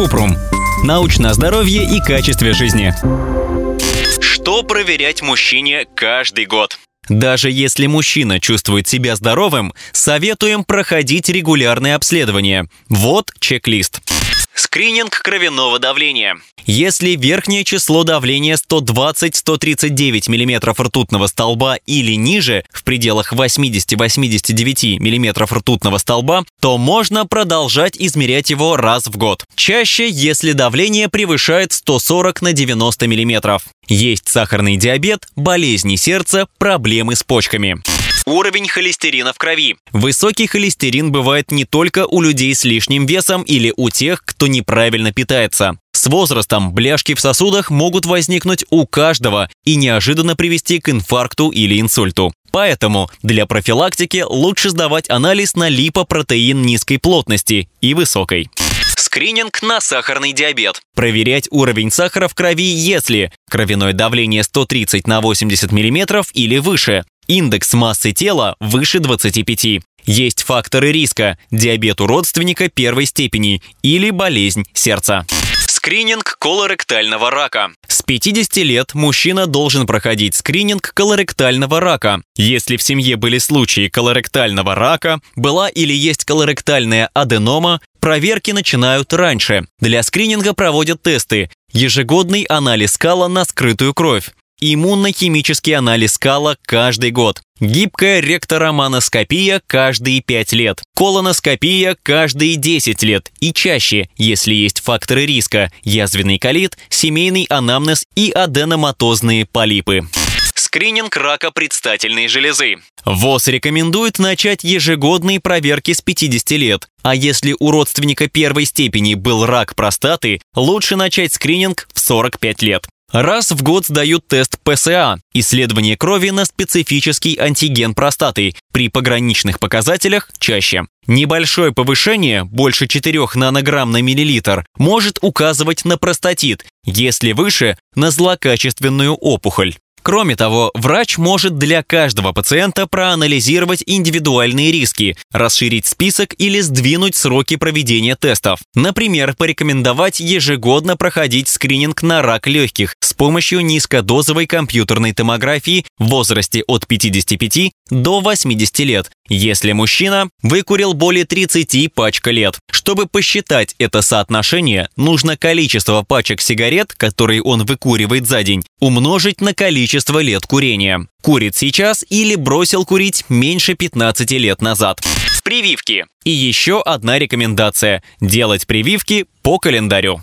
Купрум. Научное здоровье и качестве жизни. Что проверять мужчине каждый год? Даже если мужчина чувствует себя здоровым, советуем проходить регулярные обследования. Вот чек-лист. Скрининг кровяного давления. Если верхнее число давления 120-139 мм ртутного столба или ниже, в пределах 80-89 мм ртутного столба, то можно продолжать измерять его раз в год. Чаще, если давление превышает 140 на 90 мм. Есть сахарный диабет, болезни сердца, проблемы с почками. Уровень холестерина в крови. Высокий холестерин бывает не только у людей с лишним весом или у тех, кто неправильно питается. С возрастом бляшки в сосудах могут возникнуть у каждого и неожиданно привести к инфаркту или инсульту. Поэтому для профилактики лучше сдавать анализ на липопротеин низкой плотности и высокой. Скрининг на сахарный диабет. Проверять уровень сахара в крови, если кровяное давление 130 на 80 мм или выше, индекс массы тела выше 25. Есть факторы риска – диабет у родственника первой степени или болезнь сердца. Скрининг колоректального рака. С 50 лет мужчина должен проходить скрининг колоректального рака. Если в семье были случаи колоректального рака, была или есть колоректальная аденома, проверки начинают раньше. Для скрининга проводят тесты. Ежегодный анализ кала на скрытую кровь иммунохимический анализ кала каждый год, гибкая ректороманоскопия каждые 5 лет, колоноскопия каждые 10 лет и чаще, если есть факторы риска, язвенный колит, семейный анамнез и аденоматозные полипы. Скрининг рака предстательной железы. ВОЗ рекомендует начать ежегодные проверки с 50 лет. А если у родственника первой степени был рак простаты, лучше начать скрининг в 45 лет. Раз в год сдают тест ПСА – исследование крови на специфический антиген простаты. При пограничных показателях чаще. Небольшое повышение, больше 4 нанограмм на миллилитр, может указывать на простатит, если выше – на злокачественную опухоль. Кроме того, врач может для каждого пациента проанализировать индивидуальные риски, расширить список или сдвинуть сроки проведения тестов. Например, порекомендовать ежегодно проходить скрининг на рак легких с помощью низкодозовой компьютерной томографии в возрасте от 55 до 80 лет, если мужчина выкурил более 30 пачка лет. Чтобы посчитать это соотношение, нужно количество пачек сигарет, которые он выкуривает за день, умножить на количество лет курения. Курит сейчас или бросил курить меньше 15 лет назад. Прививки. И еще одна рекомендация – делать прививки по календарю.